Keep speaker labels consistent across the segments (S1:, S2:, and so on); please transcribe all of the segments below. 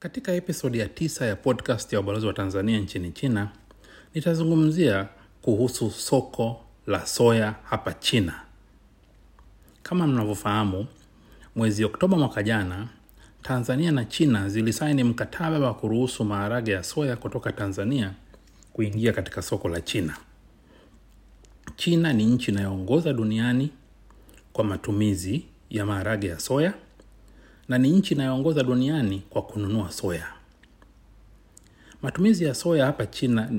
S1: Katika episodi ya tisa ya podcast ya ubalozi wa Tanzania nchini China, nitazungumzia kuhusu soko la soya hapa China. Kama mnavyofahamu, mwezi Oktoba mwaka jana, Tanzania na China zilisaini mkataba wa kuruhusu maharage ya soya kutoka Tanzania kuingia katika soko la China. China ni nchi inayoongoza duniani kwa matumizi ya maharage ya soya na ni nchi inayoongoza duniani kwa kununua soya. Matumizi ya soya hapa China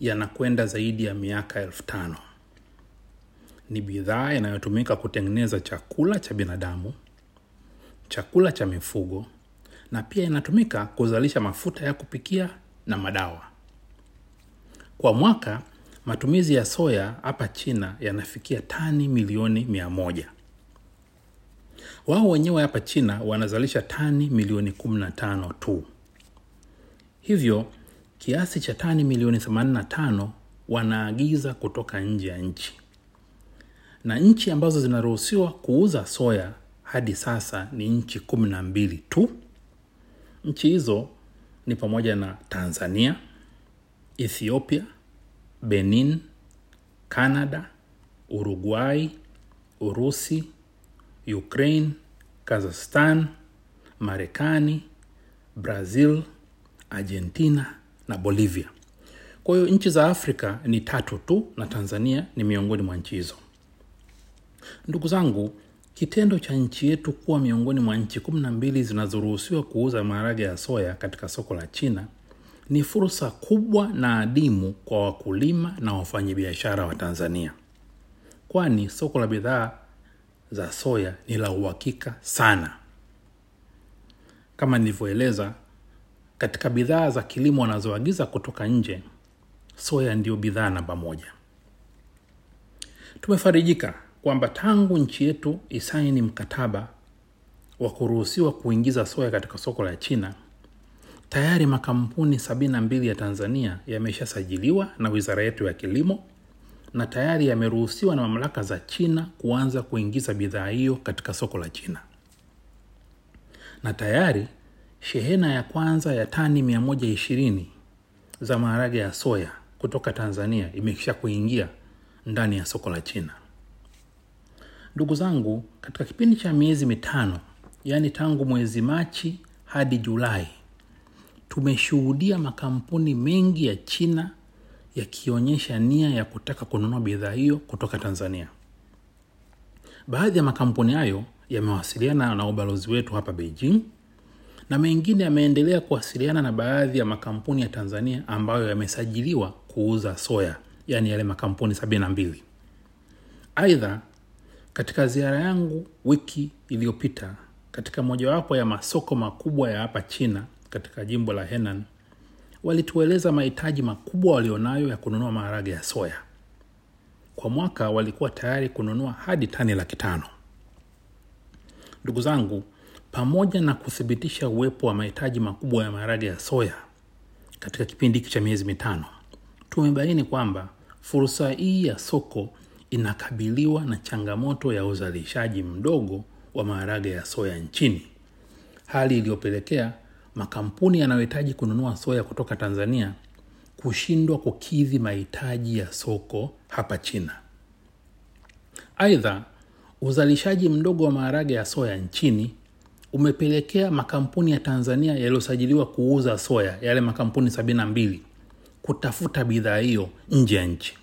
S1: yanakwenda zaidi ya miaka elfu tano. Ni bidhaa inayotumika kutengeneza chakula cha binadamu, chakula cha mifugo na pia inatumika kuzalisha mafuta ya kupikia na madawa. Kwa mwaka matumizi ya soya hapa China yanafikia tani milioni mia. Wao wenyewe hapa China wanazalisha tani milioni 15 tu. Hivyo kiasi cha tani milioni 85 wanaagiza kutoka nje ya nchi, na nchi ambazo zinaruhusiwa kuuza soya hadi sasa ni nchi kumi na mbili tu. Nchi hizo ni pamoja na Tanzania, Ethiopia, Benin, Canada, Uruguay, Urusi, Ukraine, Kazakhstan, Marekani, Brazil, Argentina na Bolivia. Kwa hiyo nchi za Afrika ni tatu tu na Tanzania ni miongoni mwa nchi hizo. Ndugu zangu, kitendo cha nchi yetu kuwa miongoni mwa nchi kumi na mbili zinazoruhusiwa kuuza maharage ya soya katika soko la China ni fursa kubwa na adimu kwa wakulima na wafanyabiashara wa Tanzania, kwani soko la bidhaa za soya ni la uhakika sana. Kama nilivyoeleza, katika bidhaa za kilimo wanazoagiza kutoka nje, soya ndiyo bidhaa namba moja. Tumefarijika kwamba tangu nchi yetu isaini mkataba wa kuruhusiwa kuingiza soya katika soko la China, tayari makampuni 72 ya Tanzania yameshasajiliwa na wizara yetu ya kilimo na tayari yameruhusiwa na mamlaka za China kuanza kuingiza bidhaa hiyo katika soko la China. Na tayari shehena ya kwanza ya tani 120 za maharage ya soya kutoka Tanzania imekisha kuingia ndani ya soko la China. Ndugu zangu, katika kipindi cha miezi mitano, yaani tangu mwezi Machi hadi Julai, tumeshuhudia makampuni mengi ya China yakionyesha nia ya kutaka kununua bidhaa hiyo kutoka Tanzania. Baadhi ya makampuni hayo yamewasiliana na ubalozi wetu hapa Beijing na mengine yameendelea kuwasiliana na baadhi ya makampuni ya Tanzania ambayo yamesajiliwa kuuza soya, yaani yale makampuni sabini na mbili. Aidha, katika ziara yangu wiki iliyopita katika mojawapo ya masoko makubwa ya hapa China katika jimbo la Henan walitueleza mahitaji makubwa walionayo ya kununua maharage ya soya. Kwa mwaka walikuwa tayari kununua hadi tani laki tano. Ndugu zangu, pamoja na kuthibitisha uwepo wa mahitaji makubwa ya maharage ya soya katika kipindi hiki cha miezi mitano, tumebaini kwamba fursa hii ya soko inakabiliwa na changamoto ya uzalishaji mdogo wa maharage ya soya nchini, hali iliyopelekea makampuni yanayohitaji kununua soya kutoka Tanzania kushindwa kukidhi mahitaji ya soko hapa China. Aidha, uzalishaji mdogo wa maharage ya soya nchini umepelekea makampuni ya Tanzania yaliyosajiliwa kuuza soya, yale makampuni sabini na mbili, kutafuta bidhaa hiyo nje ya nchi.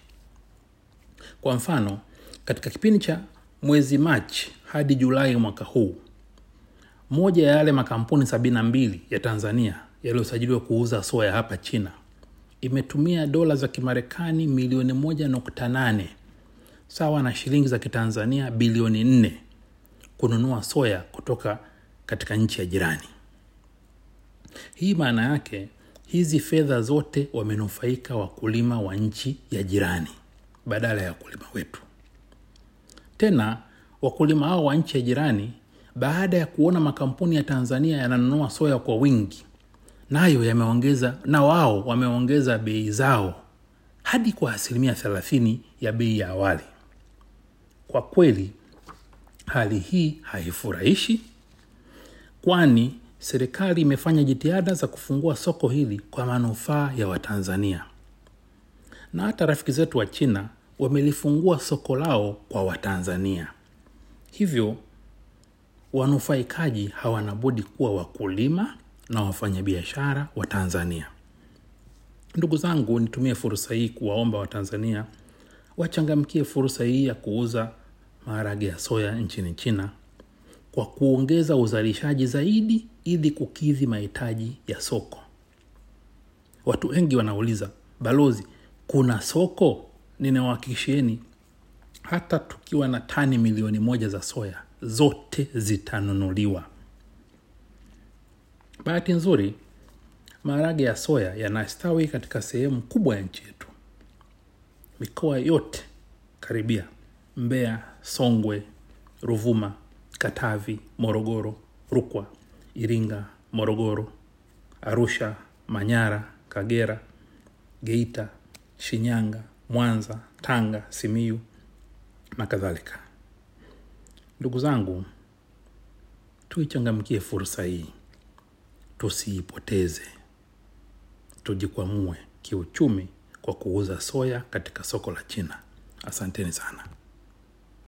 S1: Kwa mfano, katika kipindi cha mwezi Machi hadi Julai mwaka huu moja ya yale makampuni sabini na mbili ya Tanzania yaliyosajiliwa kuuza soya hapa China imetumia dola za Kimarekani milioni moja nukta nane sawa na shilingi za Kitanzania bilioni nne kununua soya kutoka katika nchi ya jirani. Hii maana yake hizi fedha zote wamenufaika wakulima wa nchi ya jirani badala ya wakulima wetu. Tena wakulima hao wa nchi ya jirani baada ya kuona makampuni ya Tanzania yananunua soya kwa wingi, nayo yameongeza na wao wameongeza bei zao hadi kwa asilimia thelathini ya bei ya awali. Kwa kweli hali hii haifurahishi kwani serikali imefanya jitihada za kufungua soko hili kwa manufaa ya Watanzania, na hata rafiki zetu wa China wamelifungua soko lao kwa Watanzania. Hivyo wanufaikaji hawana budi kuwa wakulima na wafanyabiashara wa Tanzania. Ndugu zangu, nitumie fursa hii kuwaomba Watanzania wachangamkie fursa hii ya kuuza maharage ya soya nchini China kwa kuongeza uzalishaji zaidi ili kukidhi mahitaji ya soko. Watu wengi wanauliza, balozi, kuna soko? Ninawahakikishieni hata tukiwa na tani milioni moja za soya zote zitanunuliwa. Bahati nzuri, maharage ya soya yanastawi katika sehemu kubwa ya nchi yetu, mikoa yote karibia: Mbeya, Songwe, Ruvuma, Katavi, Morogoro, Rukwa, Iringa, Morogoro, Arusha, Manyara, Kagera, Geita, Shinyanga, Mwanza, Tanga, simiu na kadhalika. Ndugu zangu, tuichangamkie fursa hii, tusiipoteze, tujikwamue kiuchumi kwa kuuza soya katika soko la China. Asanteni sana.